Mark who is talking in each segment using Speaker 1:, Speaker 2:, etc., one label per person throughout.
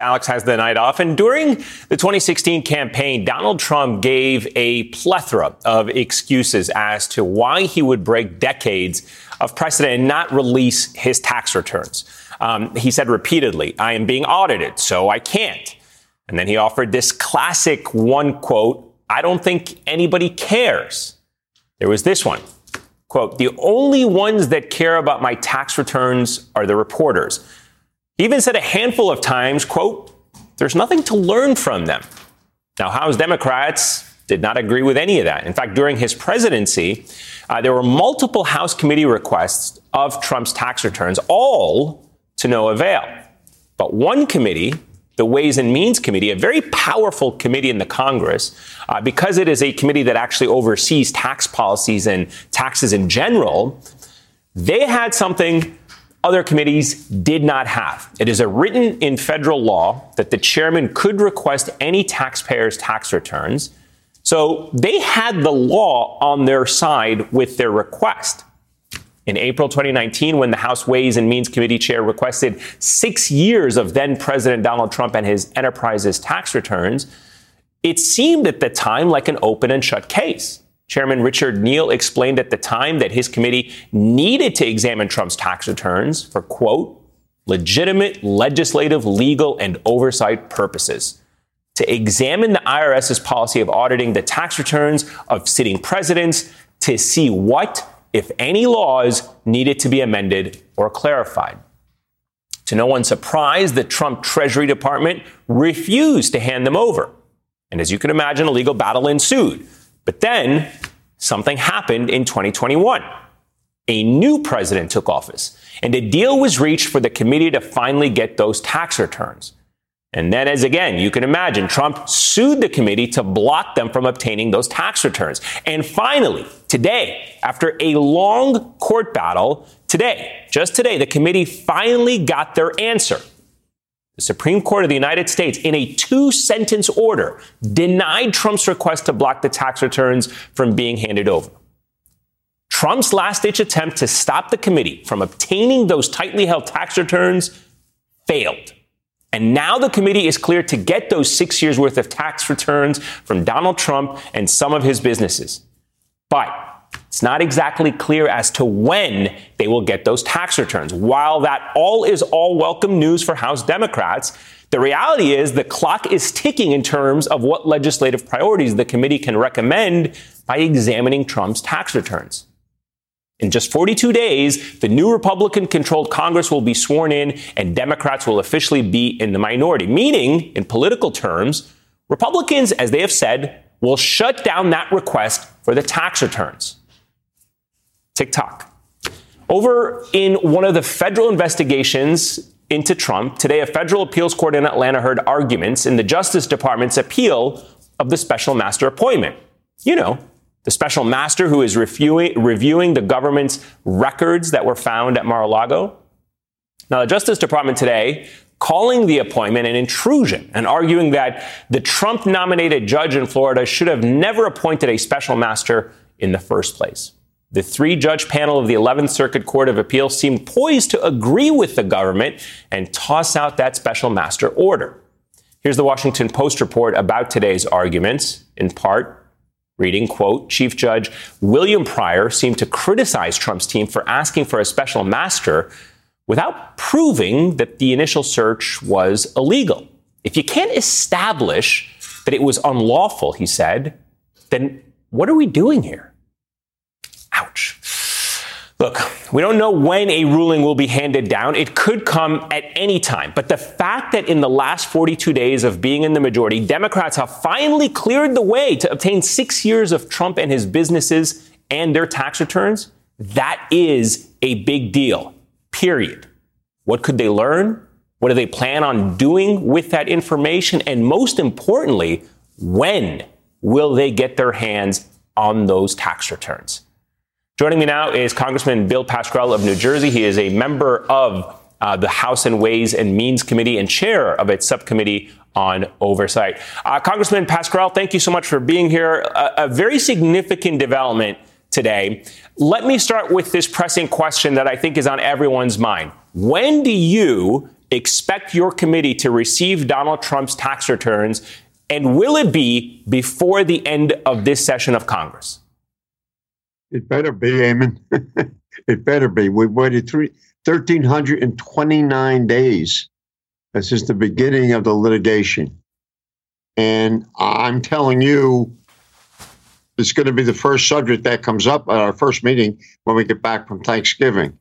Speaker 1: Alex has the night off. And during the 2016 campaign, Donald Trump gave a plethora of excuses as to why he would break decades of precedent and not release his tax returns. Um, he said repeatedly, I am being audited, so I can't. And then he offered this classic one quote, I don't think anybody cares. There was this one. Quote, the only ones that care about my tax returns are the reporters. He even said a handful of times, quote, there's nothing to learn from them. Now, House Democrats did not agree with any of that. In fact, during his presidency, uh, there were multiple House committee requests of Trump's tax returns, all to no avail. But one committee, the Ways and Means Committee, a very powerful committee in the Congress, uh, because it is a committee that actually oversees tax policies and taxes in general, they had something other committees did not have. It is written in federal law that the chairman could request any taxpayer's tax returns. So they had the law on their side with their request. In April 2019, when the House Ways and Means Committee chair requested six years of then President Donald Trump and his enterprises tax returns, it seemed at the time like an open and shut case. Chairman Richard Neal explained at the time that his committee needed to examine Trump's tax returns for, quote, legitimate legislative, legal, and oversight purposes. To examine the IRS's policy of auditing the tax returns of sitting presidents to see what, if any, laws needed to be amended or clarified. To no one's surprise, the Trump Treasury Department refused to hand them over. And as you can imagine, a legal battle ensued. But then something happened in 2021. A new president took office, and a deal was reached for the committee to finally get those tax returns. And then, as again, you can imagine, Trump sued the committee to block them from obtaining those tax returns. And finally, today, after a long court battle, today, just today, the committee finally got their answer. The Supreme Court of the United States, in a two sentence order, denied Trump's request to block the tax returns from being handed over. Trump's last ditch attempt to stop the committee from obtaining those tightly held tax returns failed. And now the committee is clear to get those six years worth of tax returns from Donald Trump and some of his businesses. But it's not exactly clear as to when they will get those tax returns. While that all is all welcome news for House Democrats, the reality is the clock is ticking in terms of what legislative priorities the committee can recommend by examining Trump's tax returns. In just 42 days, the new Republican controlled Congress will be sworn in and Democrats will officially be in the minority, meaning, in political terms, Republicans, as they have said, will shut down that request for the tax returns. Tick tock. Over in one of the federal investigations into Trump, today a federal appeals court in Atlanta heard arguments in the Justice Department's appeal of the special master appointment. You know, the special master who is reviewing, reviewing the government's records that were found at Mar-a-Lago. Now, the Justice Department today calling the appointment an intrusion and arguing that the Trump nominated judge in Florida should have never appointed a special master in the first place. The three judge panel of the 11th Circuit Court of Appeals seemed poised to agree with the government and toss out that special master order. Here's the Washington Post report about today's arguments, in part reading, quote, Chief Judge William Pryor seemed to criticize Trump's team for asking for a special master without proving that the initial search was illegal. If you can't establish that it was unlawful, he said, then what are we doing here? Look, we don't know when a ruling will be handed down. It could come at any time. But the fact that in the last 42 days of being in the majority, Democrats have finally cleared the way to obtain six years of Trump and his businesses and their tax returns, that is a big deal. Period. What could they learn? What do they plan on doing with that information? And most importantly, when will they get their hands on those tax returns? Joining me now is Congressman Bill Pascrell of New Jersey. He is a member of uh, the House and Ways and Means Committee and chair of its subcommittee on oversight. Uh, Congressman Pascrell, thank you so much for being here. A, a very significant development today. Let me start with this pressing question that I think is on everyone's mind. When do you expect your committee to receive Donald Trump's tax returns? And will it be before the end of this session of Congress?
Speaker 2: It better be, Ayman. it better be. We've waited three, 1,329 days uh, since the beginning of the litigation. And I'm telling you, it's going to be the first subject that comes up at our first meeting when we get back from Thanksgiving.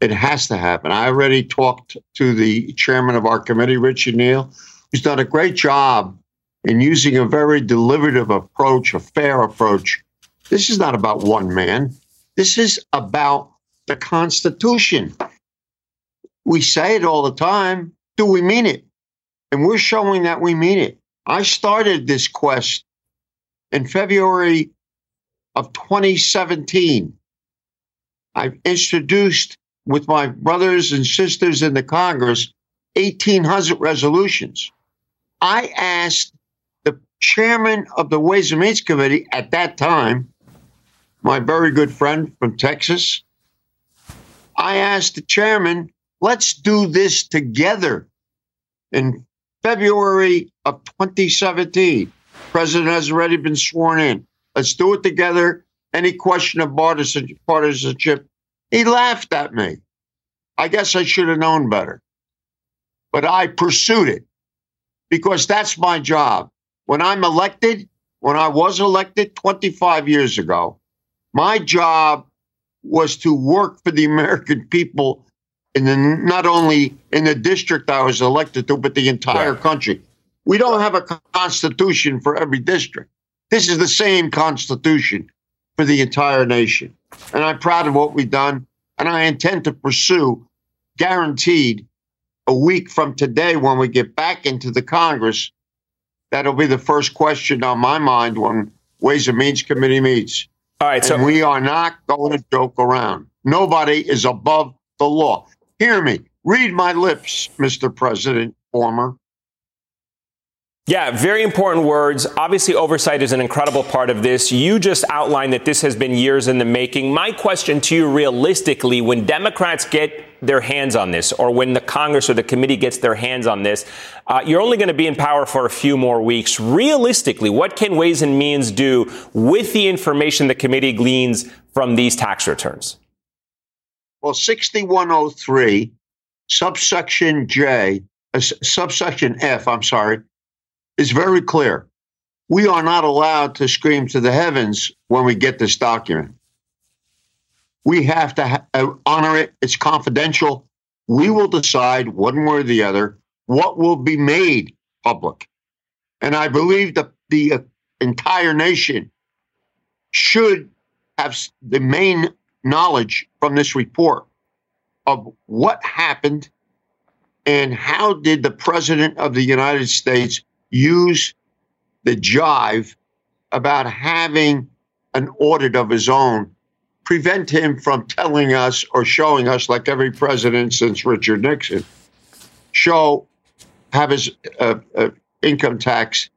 Speaker 2: It has to happen. I already talked to the chairman of our committee, Richard Neal, who's done a great job in using a very deliberative approach, a fair approach. This is not about one man. This is about the Constitution. We say it all the time. Do we mean it? And we're showing that we mean it. I started this quest in February of 2017. I've introduced with my brothers and sisters in the Congress 1,800 resolutions. I asked the chairman of the Ways and Means Committee at that time, my very good friend from Texas, I asked the chairman, let's do this together. In February of 2017. President has already been sworn in. Let's do it together. Any question of partisanship? He laughed at me. I guess I should have known better. But I pursued it because that's my job. When I'm elected, when I was elected 25 years ago, my job was to work for the American people in the, not only in the district I was elected to, but the entire right. country. We don't have a constitution for every district. This is the same constitution for the entire nation. And I'm proud of what we've done. And I intend to pursue, guaranteed, a week from today when we get back into the Congress. That'll be the first question on my mind when Ways and Means Committee meets.
Speaker 1: All right.
Speaker 2: So and we are not going to joke around. Nobody is above the law. Hear me. Read my lips, Mr. President, former.
Speaker 1: Yeah, very important words. Obviously, oversight is an incredible part of this. You just outlined that this has been years in the making. My question to you realistically, when Democrats get their hands on this, or when the Congress or the committee gets their hands on this, uh, you're only going to be in power for a few more weeks. Realistically, what can Ways and Means do with the information the committee gleans from these tax returns?
Speaker 2: Well, 6103, subsection J, uh, subsection F, I'm sorry, is very clear. We are not allowed to scream to the heavens when we get this document. We have to ha- uh, honor it. It's confidential. We will decide one way or the other what will be made public. And I believe that the uh, entire nation should have the main knowledge from this report of what happened and how did the president of the United States use the jive about having an audit of his own prevent him from telling us or showing us like every president since Richard Nixon show have his uh, uh, income tax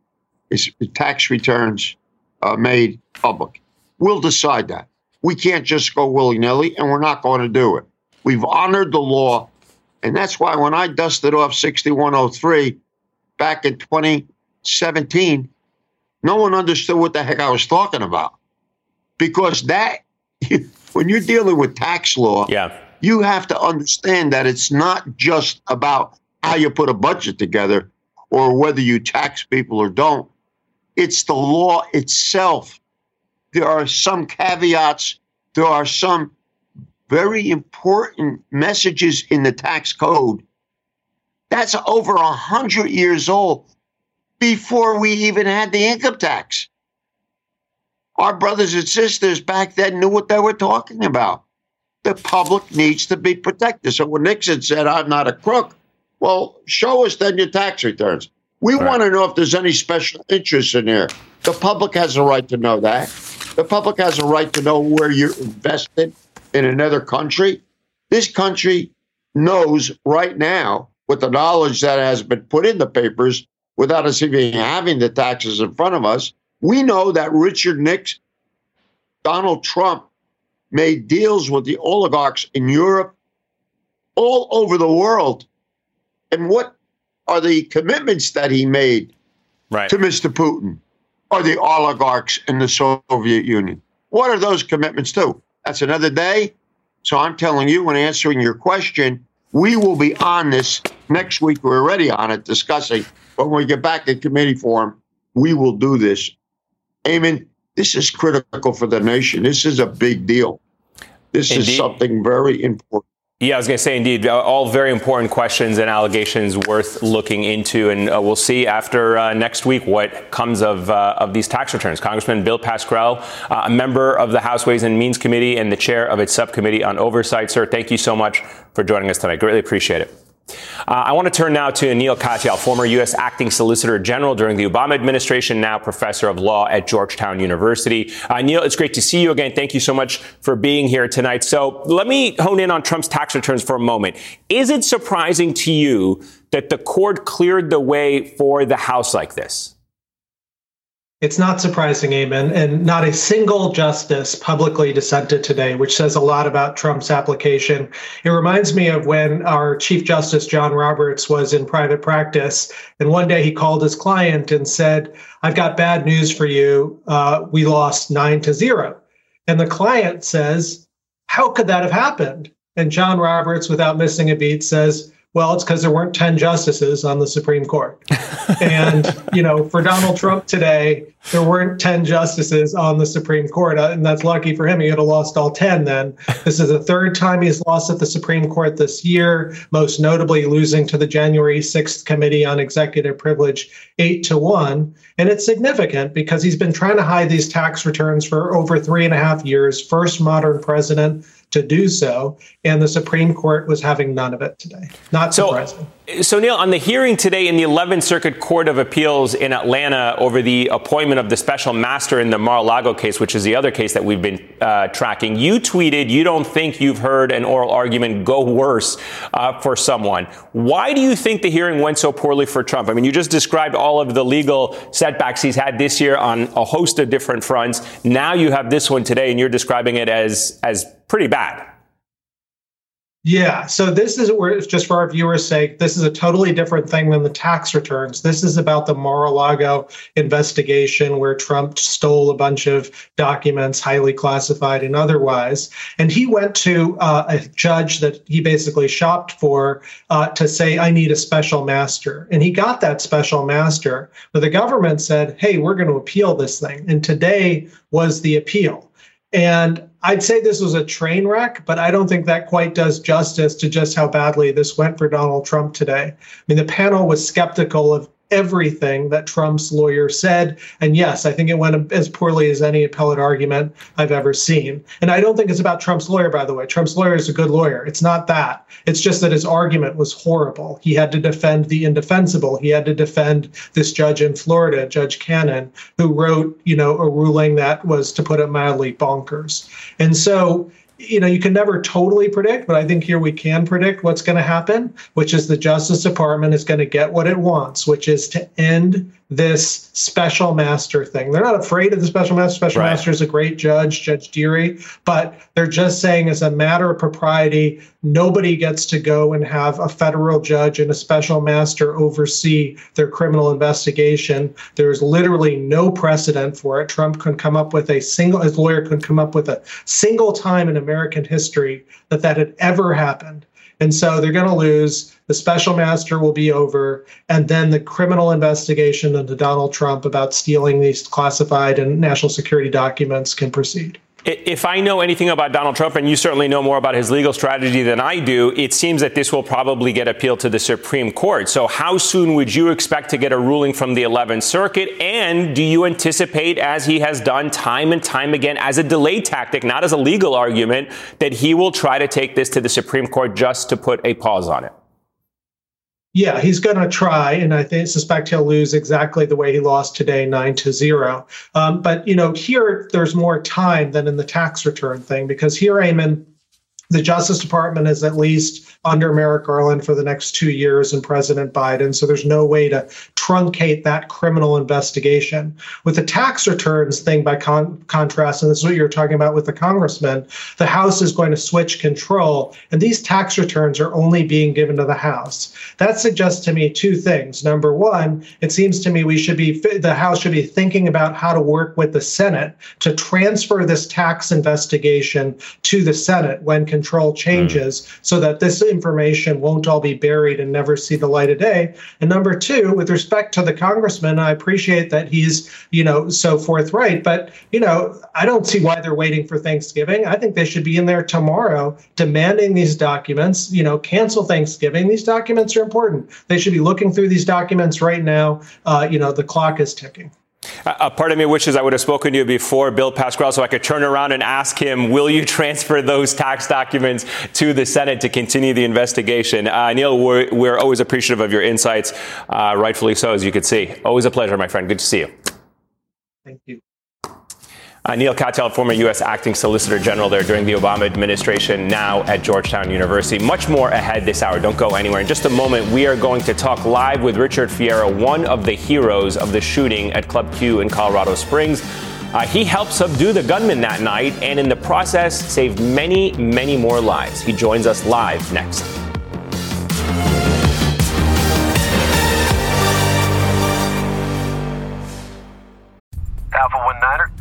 Speaker 2: his tax returns uh, made public we'll decide that we can't just go willy nilly, and we're not going to do it. We've honored the law. And that's why when I dusted off 6103 back in 2017, no one understood what the heck I was talking about. Because that, when you're dealing with tax law,
Speaker 1: yeah.
Speaker 2: you have to understand that it's not just about how you put a budget together or whether you tax people or don't. It's the law itself there are some caveats, there are some very important messages in the tax code. That's over a hundred years old before we even had the income tax. Our brothers and sisters back then knew what they were talking about. The public needs to be protected. So when Nixon said, I'm not a crook, well, show us then your tax returns. We right. want to know if there's any special interest in there. The public has a right to know that. The public has a right to know where you're invested in another country. This country knows right now, with the knowledge that has been put in the papers, without us even having the taxes in front of us, we know that Richard Nixon, Donald Trump made deals with the oligarchs in Europe, all over the world, And what are the commitments that he made right. to Mr. Putin or the oligarchs in the Soviet Union? What are those commitments to? That's another day. So I'm telling you, when answering your question, we will be on this next week. We're already on it discussing. But when we get back in committee form, we will do this. Amen. this is critical for the nation. This is a big deal. This Indeed. is something very important.
Speaker 1: Yeah, I was going to say, indeed, uh, all very important questions and allegations worth looking into, and uh, we'll see after uh, next week what comes of uh, of these tax returns. Congressman Bill Pascrell, uh, a member of the House Ways and Means Committee and the chair of its subcommittee on oversight, sir. Thank you so much for joining us tonight. Greatly appreciate it. Uh, I want to turn now to Neil Katyal, former U.S. acting solicitor general during the Obama administration, now professor of law at Georgetown University. Uh, Neil, it's great to see you again. Thank you so much for being here tonight. So let me hone in on Trump's tax returns for a moment. Is it surprising to you that the court cleared the way for the House like this?
Speaker 3: It's not surprising, Ayman, and not a single justice publicly dissented today, which says a lot about Trump's application. It reminds me of when our Chief Justice John Roberts was in private practice, and one day he called his client and said, "I've got bad news for you. Uh, we lost nine to zero. And the client says, "How could that have happened?" And John Roberts, without missing a beat, says, well, it's because there weren't 10 justices on the Supreme Court. and, you know, for Donald Trump today, there weren't 10 justices on the Supreme Court. Uh, and that's lucky for him. He would have lost all 10 then. This is the third time he's lost at the Supreme Court this year, most notably losing to the January 6th Committee on Executive Privilege 8 to 1. And it's significant because he's been trying to hide these tax returns for over three and a half years, first modern president to do so, and the Supreme Court was having none of it today. Not so, surprising.
Speaker 1: So, Neil, on the hearing today in the 11th Circuit Court of Appeals in Atlanta over the appointment of the special master in the Mar-a-Lago case, which is the other case that we've been uh, tracking, you tweeted you don't think you've heard an oral argument go worse uh, for someone. Why do you think the hearing went so poorly for Trump? I mean, you just described all of the legal setbacks he's had this year on a host of different fronts. Now you have this one today, and you're describing it as as pretty bad.
Speaker 3: Yeah. So this is just for our viewers' sake, this is a totally different thing than the tax returns. This is about the Mar-a-Lago investigation where Trump stole a bunch of documents, highly classified and otherwise. And he went to uh, a judge that he basically shopped for uh, to say, I need a special master. And he got that special master. But the government said, hey, we're going to appeal this thing. And today was the appeal. And I'd say this was a train wreck, but I don't think that quite does justice to just how badly this went for Donald Trump today. I mean, the panel was skeptical of everything that Trump's lawyer said. And yes, I think it went as poorly as any appellate argument I've ever seen. And I don't think it's about Trump's lawyer, by the way. Trump's lawyer is a good lawyer. It's not that. It's just that his argument was horrible. He had to defend the indefensible. He had to defend this judge in Florida, Judge Cannon, who wrote, you know, a ruling that was, to put it mildly, bonkers. And so you know, you can never totally predict, but I think here we can predict what's going to happen, which is the Justice Department is going to get what it wants, which is to end this special master thing. They're not afraid of the special master. Special right. master is a great judge, Judge Dearie, but they're just saying, as a matter of propriety, nobody gets to go and have a federal judge and a special master oversee their criminal investigation. There's literally no precedent for it. Trump can come up with a single, his lawyer couldn't come up with a single time in American history that that had ever happened. And so they're going to lose. The special master will be over. And then the criminal investigation into Donald Trump about stealing these classified and national security documents can proceed.
Speaker 1: If I know anything about Donald Trump, and you certainly know more about his legal strategy than I do, it seems that this will probably get appealed to the Supreme Court. So, how soon would you expect to get a ruling from the 11th Circuit? And do you anticipate, as he has done time and time again, as a delay tactic, not as a legal argument, that he will try to take this to the Supreme Court just to put a pause on it?
Speaker 3: Yeah, he's going to try, and I think suspect he'll lose exactly the way he lost today, nine to zero. Um, but you know, here there's more time than in the tax return thing because here, Ayman, the Justice Department is at least under Merrick Garland for the next two years and President Biden. So there's no way to truncate that criminal investigation. With the tax returns thing, by con- contrast, and this is what you're talking about with the congressman, the House is going to switch control, and these tax returns are only being given to the House. That suggests to me two things. Number one, it seems to me we should be the House should be thinking about how to work with the Senate to transfer this tax investigation to the Senate when control changes, mm. so that this information won't all be buried and never see the light of day. And number two, with respect to the congressman, I appreciate that he's you know so forthright, but you know I don't see why they're waiting for Thanksgiving. I think they should be in there tomorrow demanding these documents. You know, cancel Thanksgiving. These documents are important. They should be looking through these documents right now. Uh, you know, the clock is ticking.
Speaker 1: A part of me wishes I would have spoken to you before Bill Pascrell so I could turn around and ask him, will you transfer those tax documents to the Senate to continue the investigation? Uh, Neil, we're, we're, always appreciative of your insights, uh, rightfully so, as you can see. Always a pleasure, my friend. Good to see you.
Speaker 3: Thank you.
Speaker 1: Uh, Neil Katyal, former U.S. acting solicitor general there during the Obama administration, now at Georgetown University. Much more ahead this hour. Don't go anywhere. In just a moment, we are going to talk live with Richard Fierro, one of the heroes of the shooting at Club Q in Colorado Springs. Uh, he helped subdue the gunman that night and in the process saved many, many more lives. He joins us live next.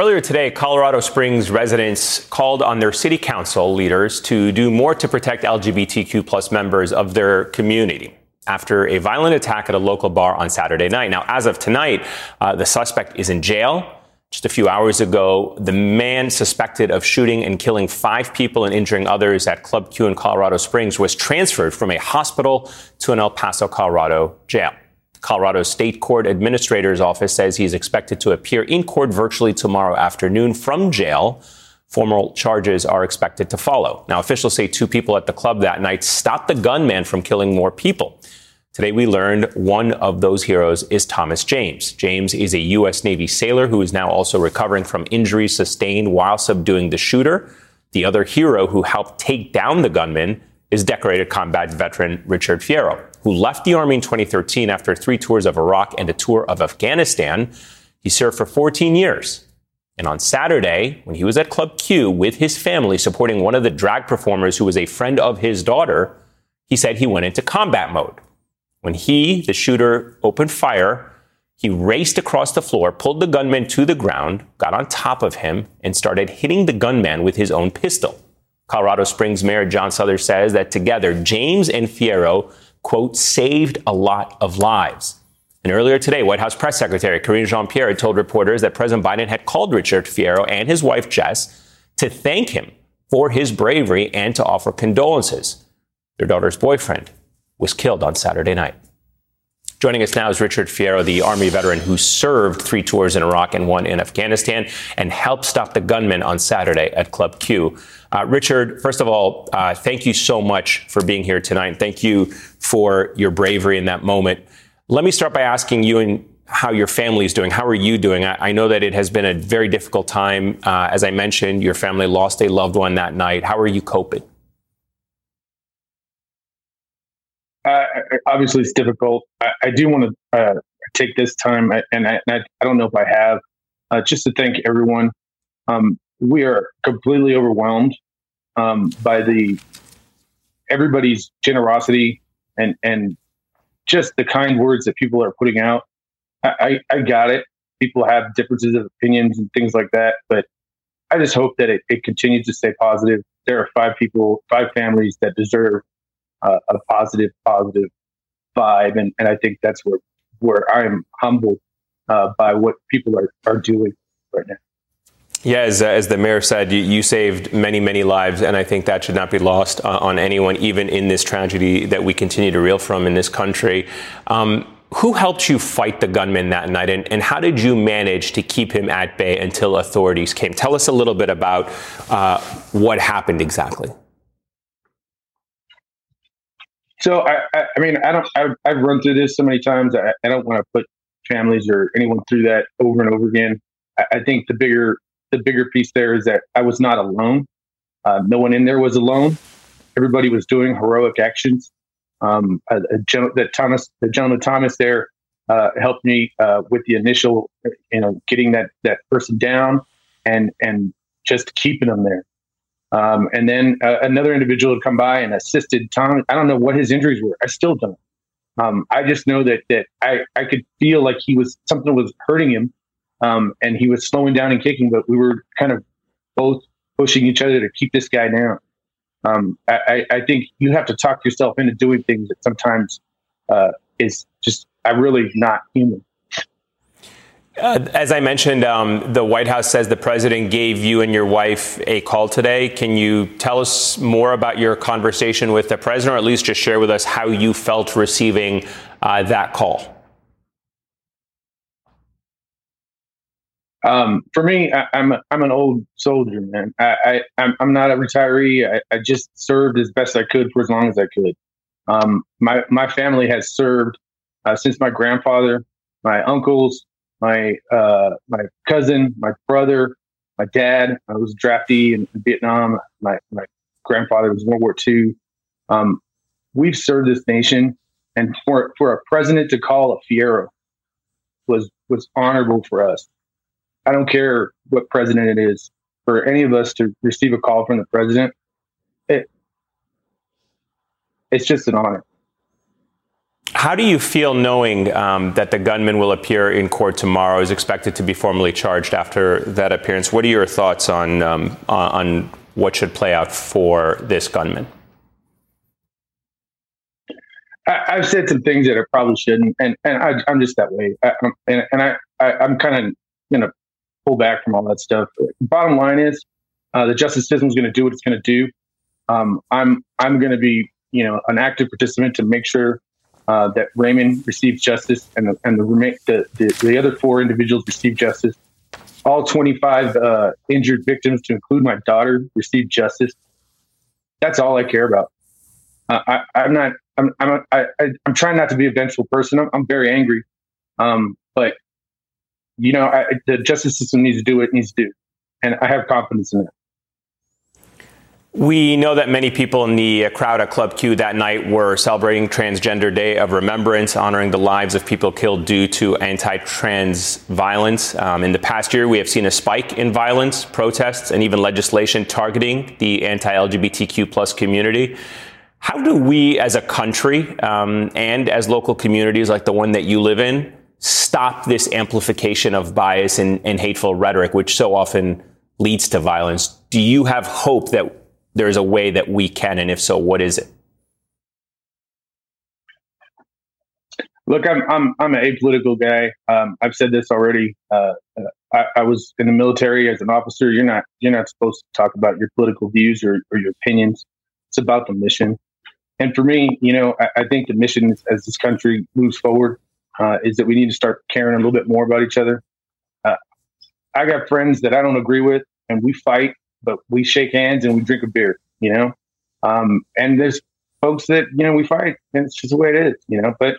Speaker 1: Earlier today, Colorado Springs residents called on their city council leaders to do more to protect LGBTQ plus members of their community after a violent attack at a local bar on Saturday night. Now, as of tonight, uh, the suspect is in jail. Just a few hours ago, the man suspected of shooting and killing five people and injuring others at Club Q in Colorado Springs was transferred from a hospital to an El Paso, Colorado jail. Colorado State Court Administrator's Office says he's expected to appear in court virtually tomorrow afternoon from jail. Formal charges are expected to follow. Now, officials say two people at the club that night stopped the gunman from killing more people. Today, we learned one of those heroes is Thomas James. James is a U.S. Navy sailor who is now also recovering from injuries sustained while subduing the shooter. The other hero who helped take down the gunman is decorated combat veteran Richard Fierro who left the Army in 2013 after three tours of Iraq and a tour of Afghanistan. He served for 14 years. And on Saturday, when he was at Club Q with his family supporting one of the drag performers who was a friend of his daughter, he said he went into combat mode. When he, the shooter, opened fire, he raced across the floor, pulled the gunman to the ground, got on top of him, and started hitting the gunman with his own pistol. Colorado Springs Mayor John Suthers says that together, James and Fierro quote, saved a lot of lives. And earlier today, White House Press Secretary Karine Jean Pierre told reporters that President Biden had called Richard Fierro and his wife Jess to thank him for his bravery and to offer condolences. Their daughter's boyfriend was killed on Saturday night. Joining us now is Richard Fierro, the Army veteran who served three tours in Iraq and one in Afghanistan and helped stop the gunman on Saturday at Club Q. Uh, Richard, first of all, uh, thank you so much for being here tonight. Thank you for your bravery in that moment. Let me start by asking you and how your family is doing. How are you doing? I, I know that it has been a very difficult time. Uh, as I mentioned, your family lost a loved one that night. How are you coping?
Speaker 4: Uh, obviously, it's difficult. I, I do want to uh, take this time, and I, and I, don't know if I have, uh, just to thank everyone. Um, we are completely overwhelmed um, by the everybody's generosity and and just the kind words that people are putting out. I, I, I got it. People have differences of opinions and things like that, but I just hope that it, it continues to stay positive. There are five people, five families that deserve uh, a positive, positive vibe, and, and I think that's where where I'm humbled uh, by what people are, are doing right now.
Speaker 1: Yeah, as, as the mayor said, you, you, saved many, many lives, and I think that should not be lost uh, on anyone, even in this tragedy that we continue to reel from in this country. Um, who helped you fight the gunman that night, and, and, how did you manage to keep him at bay until authorities came? Tell us a little bit about uh, what happened exactly.
Speaker 4: So, I, I, I mean, I don't. I've, I've, run through this so many times. I, I don't want to put families or anyone through that over and over again. I, think the bigger the bigger piece there is that I was not alone. Uh, no one in there was alone. Everybody was doing heroic actions. Um, a, a gen- that Thomas, the gentleman Thomas there, uh, helped me uh, with the initial, you know, getting that that person down and and just keeping them there. Um, and then uh, another individual had come by and assisted Tom. I don't know what his injuries were. I still don't. Um, I just know that that I, I could feel like he was something was hurting him, um, and he was slowing down and kicking. But we were kind of both pushing each other to keep this guy down. Um, I, I, think you have to talk yourself into doing things that sometimes uh, is just I'm really not human.
Speaker 1: Uh, as I mentioned, um, the White House says the president gave you and your wife a call today. Can you tell us more about your conversation with the president, or at least just share with us how you felt receiving uh, that call?
Speaker 4: Um, for me, I, am a, I'm an old soldier, man. I, I I'm, I'm not a retiree. I, I, just served as best I could for as long as I could. Um, my my family has served uh, since my grandfather, my uncles, my uh, my cousin, my brother, my dad. I was draftee in, Vietnam. My my grandfather was World War II. Um, we've served this nation, and for for a president to call a Fierro was was honorable for us. I don't care what president it is. For any of us to receive a call from the president, it it's just an honor.
Speaker 1: How do you feel knowing um, that the gunman will appear in court tomorrow, is expected to be formally charged after that appearance? What are your thoughts on um, on what should play out for this gunman?
Speaker 4: I, have said some things that I probably shouldn't, and and I, am just that way. I, and, and I, I am kind of gonna pull back from all that stuff. Bottom line is, uh, the justice system is going to do what it's going to do. Um, I'm I'm going to be you know an active participant to make sure uh, that Raymond received justice and the, and the, the, the, the other four individuals received justice. All 25 uh, injured victims, to include my daughter, received justice. That's all I care about. Uh, I, am not. I'm. I'm. I, I, am trying not to be a vengeful person. I'm, I'm very angry, um, but you know, I, the justice system needs to do what it needs to do, and I have confidence in it.
Speaker 1: We know that many people in the crowd at Club Q that night were celebrating Transgender Day of Remembrance, honoring the lives of people killed due to anti trans violence. Um, in the past year, we have seen a spike in violence, protests, and even legislation targeting the anti LGBTQ community. How do we as a country um, and as local communities like the one that you live in stop this amplification of bias and, and hateful rhetoric, which so often leads to violence? Do you have hope that there's a way that we can? And if so, what is it?
Speaker 4: Look, I'm I'm I'm an apolitical guy. Um, I've said this already. Uh, uh, I, I, was in the military as an officer. You're not you're not supposed to talk about your political views or, or your opinions. It's about the mission. And for me, you know, I, I think the mission as this country moves forward uh, is that we need to start caring a little bit more about each other. Uh, I got friends that I don't agree with, and we fight but we shake hands and we drink a beer, you know? Um, and there's folks that, you know, we fight and it's just the way it is, you know, but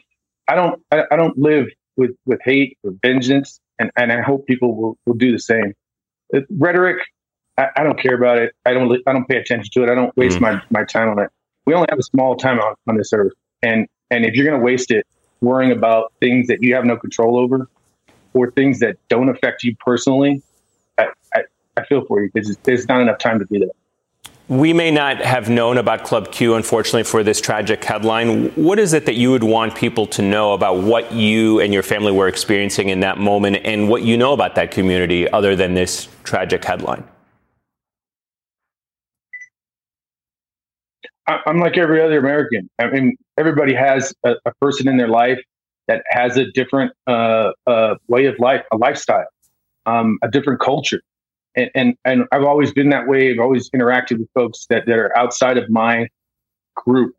Speaker 4: I don't, I, I don't live with, with hate or vengeance. And, and I hope people will, will do the same. It, rhetoric, I, I, don't care about it. I don't, I don't pay attention to it. I don't waste mm-hmm. my, my time on it. We only have a small time on, on this earth. And, and if you're going to waste it worrying about things that you have no control over or things that don't affect you personally, I, feel for you because there's not enough time to do that.
Speaker 1: we may not have known about Club Q, unfortunately, for this tragic headline. What is it that you would want people to know about what you and your family were experiencing in that moment and what you know about that community other than this tragic headline?
Speaker 4: I'm like every other American. I mean, everybody has a, a person in their life that has a different uh, uh, way of life, a lifestyle, um, a different culture. And, and, and I've always been that way. I've always interacted with folks that, that are outside of my group.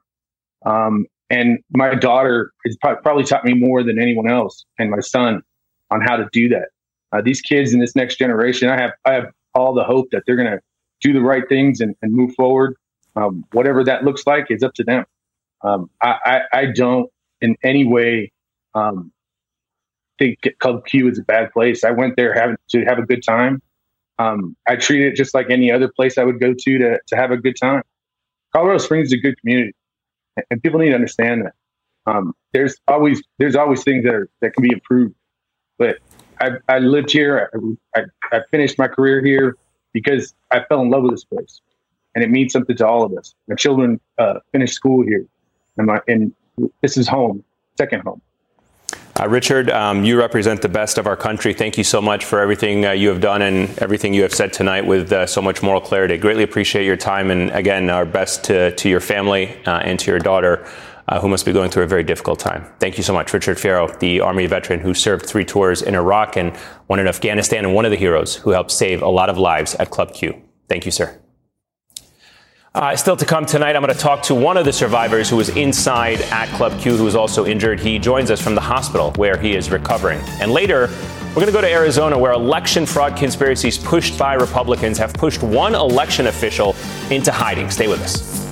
Speaker 4: Um, and my daughter has probably taught me more than anyone else, and my son, on how to do that. Uh, these kids in this next generation, I have I have all the hope that they're going to do the right things and, and move forward um, whatever that looks like is up to them. Um, I, I, I, don't in any way um, think Club Q is a bad place. I went there having to have a good time. Um, I treat it just like any other place I would go to to, to have a good time. Colorado Springs is a good community, and people need to understand that. Um, there's always there's always things that are that can be improved, but I, I lived here. I, I, I finished my career here because I fell in love with this place and it means something to all of us. My children uh, finish school here, and my and this is home, second home.
Speaker 1: Uh, Richard, um, you represent the best of our country. Thank you so much for everything uh, you have done and everything you have said tonight with uh, so much moral clarity. Greatly appreciate your time, and again, our best to, to your family uh, and to your daughter. Uh, who must be going through a very difficult time. Thank you so much, Richard Fierro, the Army veteran who served three tours in Iraq and one in Afghanistan, and one of the heroes who helped save a lot of lives at Club Q. Thank you, sir. Uh, still to come tonight, I'm going to talk to one of the survivors who was inside at Club Q, who was also injured. He joins us from the hospital where he is recovering. And later, we're going to go to Arizona, where election fraud conspiracies pushed by Republicans have pushed one election official into hiding. Stay with us.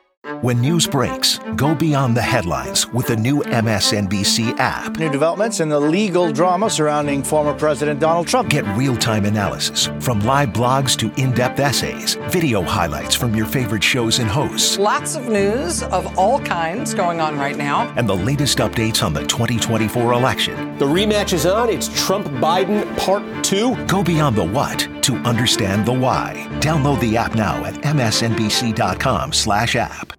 Speaker 5: When news breaks, go beyond the headlines with the new MSNBC app.
Speaker 6: New developments in the legal drama surrounding former President Donald Trump.
Speaker 5: Get real time analysis from live blogs to in depth essays, video highlights from your favorite shows and hosts.
Speaker 7: Lots of news of all kinds going on right now.
Speaker 5: And the latest updates on the 2024 election.
Speaker 8: The rematch is on. It's Trump Biden Part 2.
Speaker 5: Go beyond the what to understand the why. Download the app now at msnbc.com/slash app.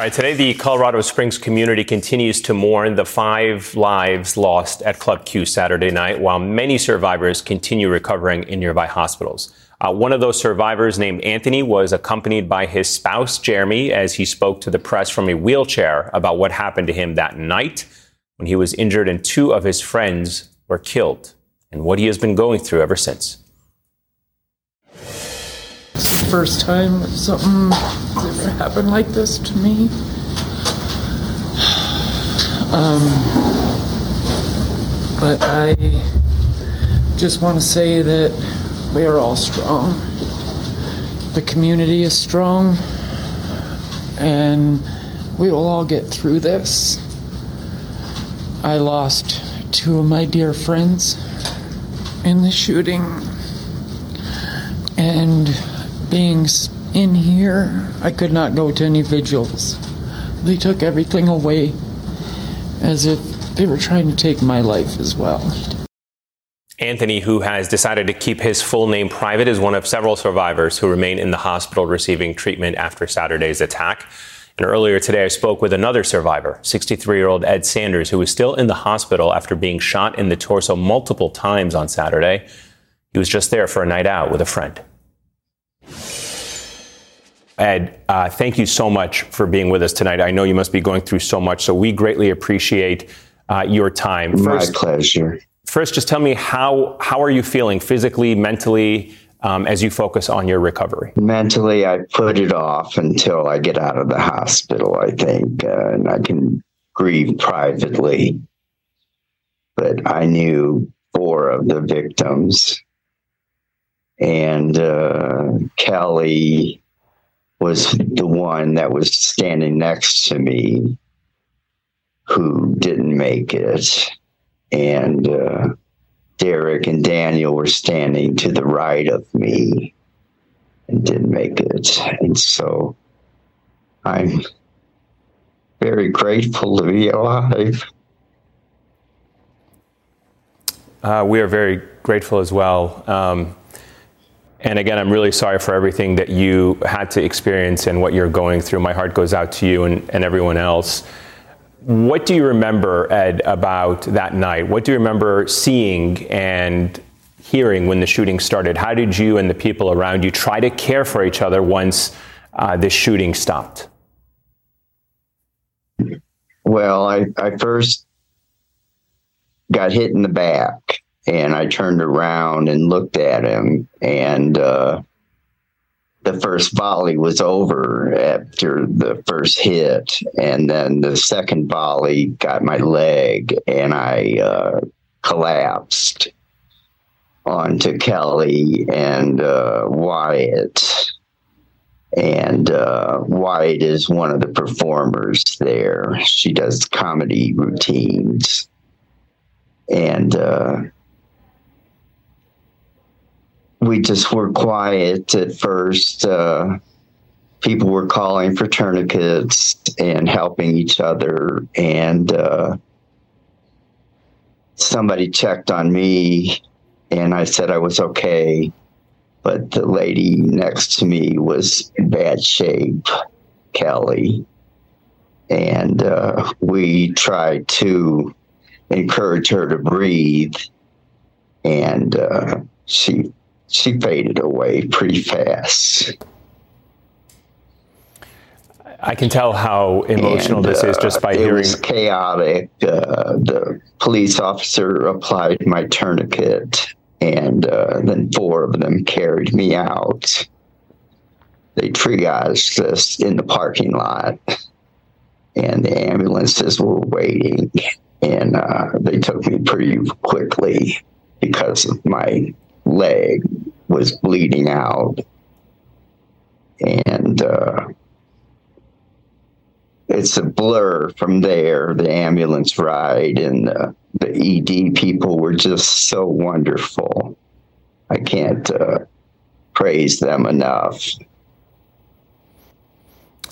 Speaker 1: All right, today the Colorado Springs community continues to mourn the five lives lost at Club Q Saturday night, while many survivors continue recovering in nearby hospitals. Uh, one of those survivors, named Anthony, was accompanied by his spouse, Jeremy, as he spoke to the press from a wheelchair about what happened to him that night when he was injured and two of his friends were killed, and what he has been going through ever since.
Speaker 9: It's the first time something ever happened like this to me. Um, but I just want to say that we are all strong. The community is strong, and we will all get through this. I lost two of my dear friends in the shooting, and being in here, I could not go to any vigils. They took everything away as if they were trying to take my life as well.
Speaker 1: Anthony, who has decided to keep his full name private, is one of several survivors who remain in the hospital receiving treatment after Saturday's attack. And earlier today, I spoke with another survivor, 63 year old Ed Sanders, who is still in the hospital after being shot in the torso multiple times on Saturday. He was just there for a night out with a friend. Ed, uh, thank you so much for being with us tonight. I know you must be going through so much, so we greatly appreciate uh, your time.
Speaker 10: First, My pleasure.
Speaker 1: First, just tell me how how are you feeling physically, mentally, um, as you focus on your recovery?
Speaker 10: Mentally, I put it off until I get out of the hospital, I think, uh, and I can grieve privately. But I knew four of the victims, and uh, Kelly was the one that was standing next to me who didn't make it. And uh, Derrick and Daniel were standing to the right of me and didn't make it. And so I'm very grateful to be alive.
Speaker 1: Uh, we are very grateful as well. Um, and again, I'm really sorry for everything that you had to experience and what you're going through. My heart goes out to you and, and everyone else. What do you remember, Ed, about that night? What do you remember seeing and hearing when the shooting started? How did you and the people around you try to care for each other once uh, the shooting stopped?
Speaker 10: Well, I, I first got hit in the back and I turned around and looked at him, and uh, the first volley was over after the first hit, and then the second volley got my leg, and I uh, collapsed onto Kelly and uh, Wyatt. And uh, Wyatt is one of the performers there. She does comedy routines. And uh, we just were quiet at first. Uh, people were calling for tourniquets and helping each other. And uh, somebody checked on me, and I said I was okay. But the lady next to me was in bad shape, Kelly. And uh, we tried to encourage her to breathe. And uh, she she faded away pretty fast.
Speaker 1: I can tell how emotional and, this is just by
Speaker 10: uh,
Speaker 1: hearing. It
Speaker 10: was chaotic. Uh, the police officer applied my tourniquet, and uh, then four of them carried me out. They triaged us in the parking lot, and the ambulances were waiting, and uh, they took me pretty quickly because of my leg was bleeding out. And uh, it's a blur from there, the ambulance ride and the, the ED people were just so wonderful. I can't uh, praise them enough.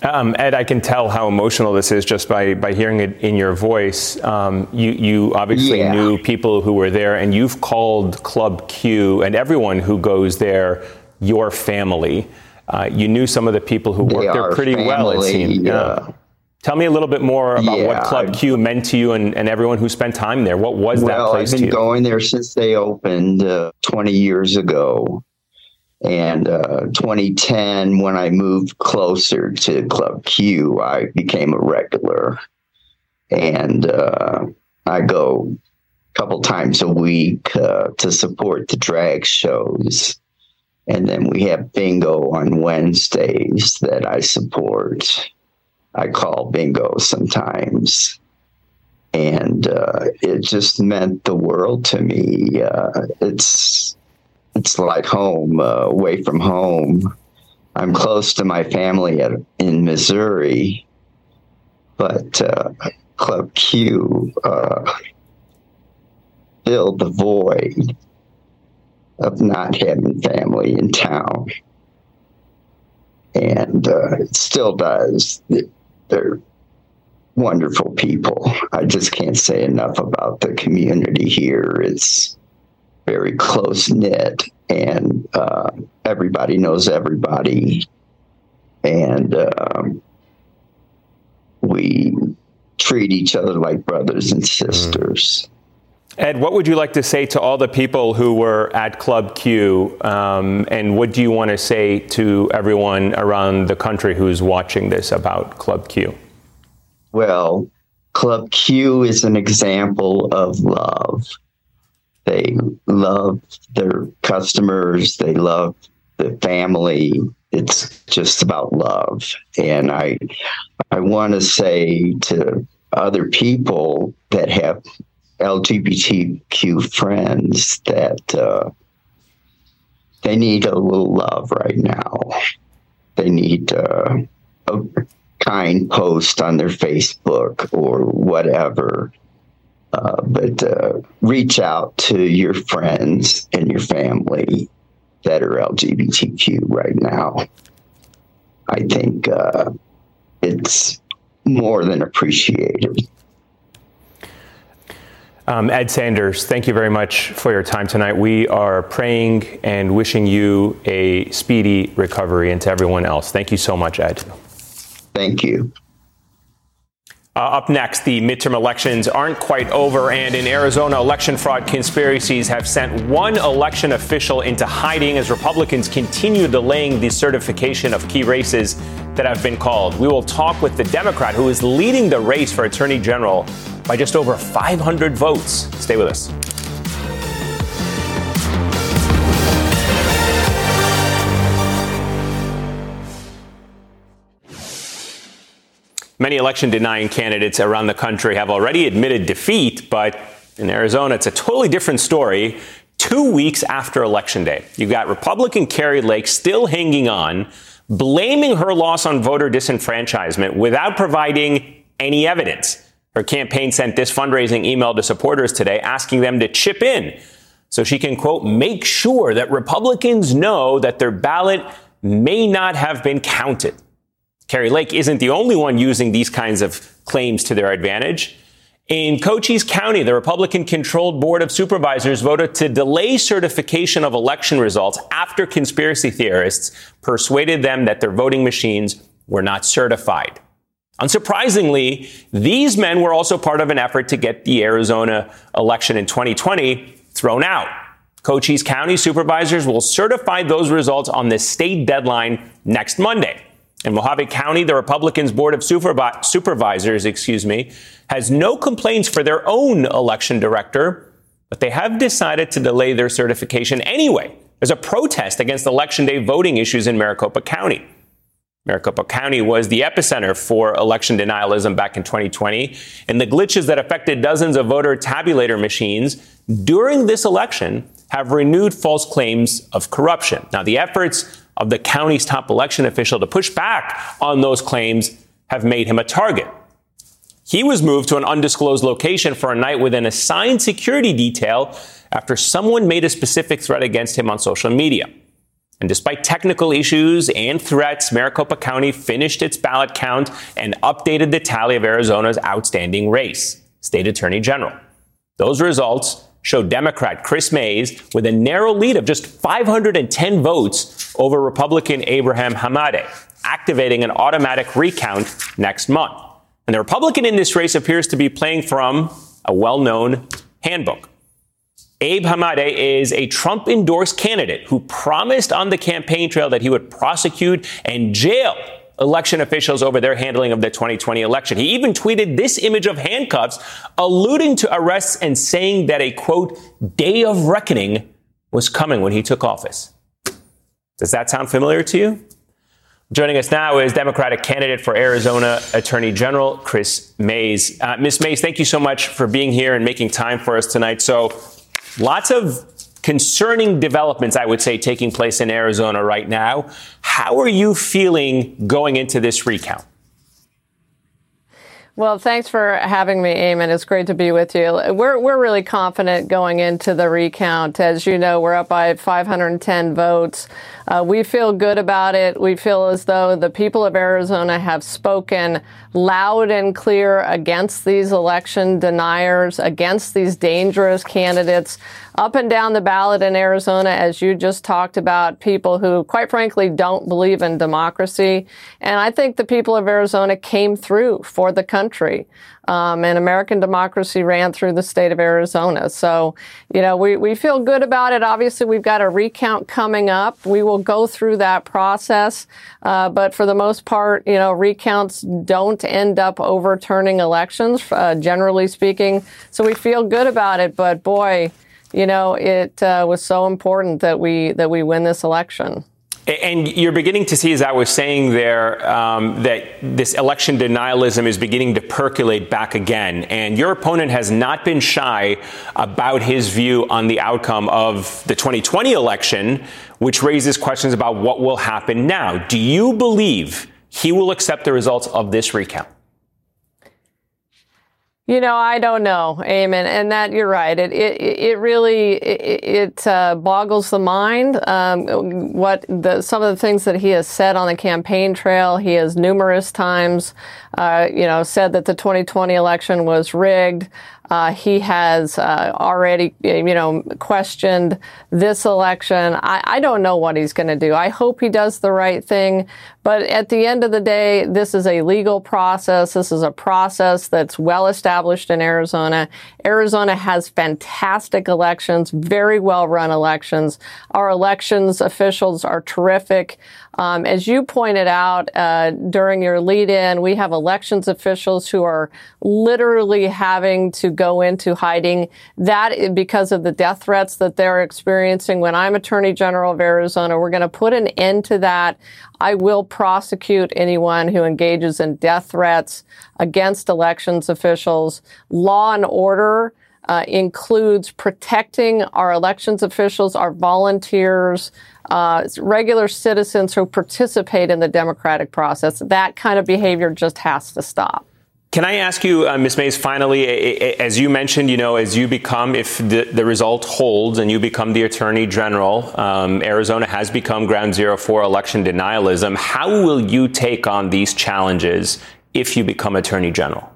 Speaker 1: Um, Ed, I can tell how emotional this is just by, by hearing it in your voice. Um, you, you obviously yeah. knew people who were there, and you've called Club Q and everyone who goes there your family. Uh, you knew some of the people who worked there pretty
Speaker 10: family,
Speaker 1: well, it seemed.
Speaker 10: Yeah.
Speaker 1: Tell me a little bit more about
Speaker 10: yeah,
Speaker 1: what Club Q meant to you and, and everyone who spent time there. What was
Speaker 10: well,
Speaker 1: that place
Speaker 10: I've been going there since they opened uh, 20 years ago. And uh, 2010, when I moved closer to Club Q, I became a regular. And uh, I go a couple times a week uh, to support the drag shows. And then we have bingo on Wednesdays that I support. I call bingo sometimes. And uh, it just meant the world to me. Uh, it's it's like home, uh, away from home. I'm close to my family at, in Missouri, but uh, Club Q uh, filled the void of not having family in town. And uh, it still does. They're wonderful people. I just can't say enough about the community here. It's very close knit, and uh, everybody knows everybody, and um, we treat each other like brothers and sisters.
Speaker 1: Ed, what would you like to say to all the people who were at Club Q? Um, and what do you want to say to everyone around the country who's watching this about Club Q?
Speaker 10: Well, Club Q is an example of love They love their customers. They love the family. It's just about love. And I, I want to say to other people that have LGBTQ friends that uh, they need a little love right now. They need uh, a kind post on their Facebook or whatever. Uh, but uh, reach out to your friends and your family that are LGBTQ right now. I think uh, it's more than appreciated.
Speaker 1: Um, Ed Sanders, thank you very much for your time tonight. We are praying and wishing you a speedy recovery, and to everyone else. Thank you so much, Ed.
Speaker 10: Thank you.
Speaker 1: Uh, up next, the midterm elections aren't quite over, and in Arizona, election fraud conspiracies have sent one election official into hiding as Republicans continue delaying the certification of key races that have been called. We will talk with the Democrat who is leading the race for Attorney General by just over 500 votes. Stay with us. Many election denying candidates around the country have already admitted defeat, but in Arizona, it's a totally different story. Two weeks after Election Day, you've got Republican Kari Lake still hanging on, blaming her loss on voter disenfranchisement without providing any evidence. Her campaign sent this fundraising email to supporters today asking them to chip in so she can, quote, make sure that Republicans know that their ballot may not have been counted. Kari Lake isn't the only one using these kinds of claims to their advantage. In Cochise County, the Republican controlled Board of Supervisors voted to delay certification of election results after conspiracy theorists persuaded them that their voting machines were not certified. Unsurprisingly, these men were also part of an effort to get the Arizona election in 2020 thrown out. Cochise County supervisors will certify those results on the state deadline next Monday. In Mohave County, the Republicans' Board of Supervi- Supervisors, excuse me, has no complaints for their own election director, but they have decided to delay their certification anyway as a protest against election day voting issues in Maricopa County. Maricopa County was the epicenter for election denialism back in 2020, and the glitches that affected dozens of voter tabulator machines during this election have renewed false claims of corruption. Now, the efforts of the county's top election official to push back on those claims have made him a target. He was moved to an undisclosed location for a night with an assigned security detail after someone made a specific threat against him on social media. And despite technical issues and threats, Maricopa County finished its ballot count and updated the tally of Arizona's outstanding race, state attorney general. Those results show Democrat Chris Mayes with a narrow lead of just 510 votes over Republican Abraham Hamadeh, activating an automatic recount next month. And the Republican in this race appears to be playing from a well known handbook. Abe Hamadeh is a Trump endorsed candidate who promised on the campaign trail that he would prosecute and jail election officials over their handling of the 2020 election. He even tweeted this image of handcuffs, alluding to arrests and saying that a quote, day of reckoning was coming when he took office. Does that sound familiar to you? Joining us now is Democratic candidate for Arizona Attorney General Chris Mayes. Uh, Ms. Mayes, thank you so much for being here and making time for us tonight. So, Lots of concerning developments, I would say, taking place in Arizona right now. How are you feeling going into this recount?
Speaker 11: Well, thanks for having me, Ayman. It's great to be with you. We're, we're really confident going into the recount. As you know, we're up by 510 votes. Uh, we feel good about it. We feel as though the people of Arizona have spoken loud and clear against these election deniers, against these dangerous candidates up and down the ballot in Arizona, as you just talked about, people who, quite frankly, don't believe in democracy. And I think the people of Arizona came through for the country. Um, and American democracy ran through the state of Arizona. So, you know, we, we feel good about it. Obviously, we've got a recount coming up. We will go through that process. Uh, but for the most part, you know, recounts don't end up overturning elections, uh, generally speaking. So we feel good about it. But boy, you know, it uh, was so important that we that we win this election.
Speaker 1: And you're beginning to see, as I was saying there, um, that this election denialism is beginning to percolate back again. And your opponent has not been shy about his view on the outcome of the 2020 election, which raises questions about what will happen now. Do you believe he will accept the results of this recount?
Speaker 11: You know, I don't know, Ayman. and that you're right. It it, it really it, it uh, boggles the mind. Um, what the some of the things that he has said on the campaign trail. He has numerous times, uh, you know, said that the 2020 election was rigged. Uh, he has uh, already, you know, questioned this election. I, I don't know what he's going to do. I hope he does the right thing. But at the end of the day, this is a legal process. This is a process that's well established in Arizona. Arizona has fantastic elections, very well run elections. Our elections officials are terrific. Um, as you pointed out uh, during your lead in, we have elections officials who are literally having to go into hiding. That because of the death threats that they're experiencing. When I'm Attorney General of Arizona, we're going to put an end to that. I will prosecute anyone who engages in death threats against elections officials. Law and order uh, includes protecting our elections officials, our volunteers, uh, regular citizens who participate in the democratic process. That kind of behavior just has to stop.
Speaker 1: Can I ask you, uh, Ms. Mayes, finally, as you mentioned, you know, as you become, if the, the result holds and you become the Attorney General, um, Arizona has become ground zero for election denialism. How will you take on these challenges if you become Attorney General?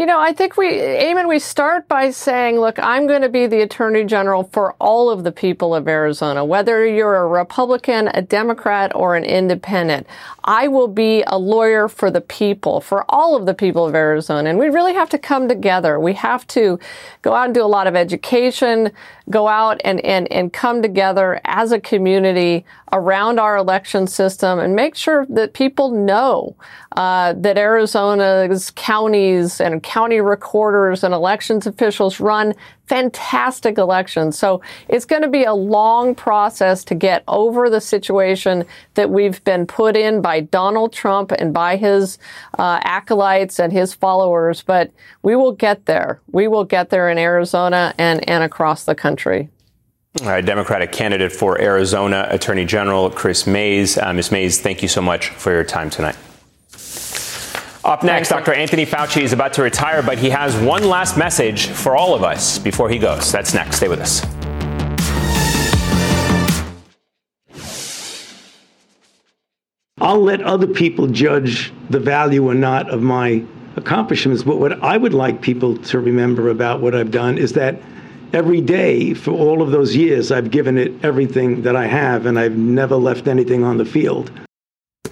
Speaker 11: You know, I think we, Ayman, we start by saying, look, I'm going to be the Attorney General for all of the people of Arizona, whether you're a Republican, a Democrat, or an independent. I will be a lawyer for the people, for all of the people of Arizona. And we really have to come together. We have to go out and do a lot of education, go out and, and, and come together as a community around our election system and make sure that people know uh, that Arizona's counties and county recorders and elections officials run fantastic elections. So it's going to be a long process to get over the situation that we've been put in by Donald Trump and by his uh, acolytes and his followers. But we will get there. We will get there in Arizona and, and across the country.
Speaker 1: All right, Democratic candidate for Arizona Attorney General Chris Mayes. Uh, Ms. Mayes, thank you so much for your time tonight. Up next, Dr. Anthony Fauci is about to retire, but he has one last message for all of us before he goes. That's next. Stay with us.
Speaker 12: I'll let other people judge the value or not of my accomplishments. But what I would like people to remember about what I've done is that every day for all of those years, I've given it everything that I have, and I've never left anything on the field.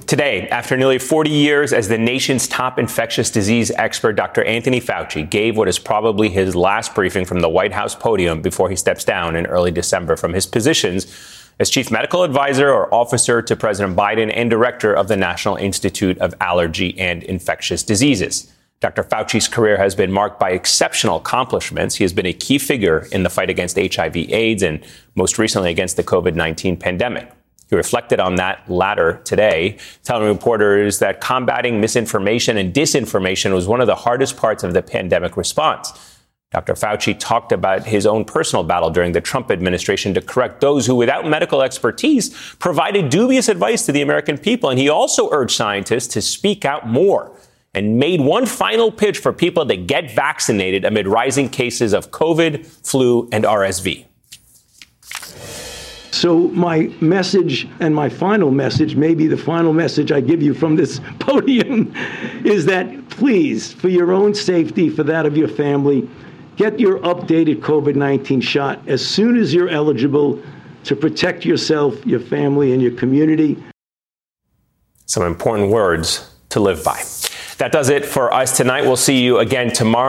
Speaker 1: Today, after nearly 40 years as the nation's top infectious disease expert, Dr. Anthony Fauci gave what is probably his last briefing from the White House podium before he steps down in early December from his positions as chief medical advisor or officer to President Biden and director of the National Institute of Allergy and Infectious Diseases. Dr. Fauci's career has been marked by exceptional accomplishments. He has been a key figure in the fight against HIV AIDS and most recently against the COVID 19 pandemic. He reflected on that latter today, telling reporters that combating misinformation and disinformation was one of the hardest parts of the pandemic response. Dr. Fauci talked about his own personal battle during the Trump administration to correct those who, without medical expertise, provided dubious advice to the American people. And he also urged scientists to speak out more and made one final pitch for people to get vaccinated amid rising cases of COVID, flu, and RSV.
Speaker 12: So, my message and my final message, maybe the final message I give you from this podium, is that please, for your own safety, for that of your family, get your updated COVID 19 shot as soon as you're eligible to protect yourself, your family, and your community.
Speaker 1: Some important words to live by. That does it for us tonight. We'll see you again tomorrow.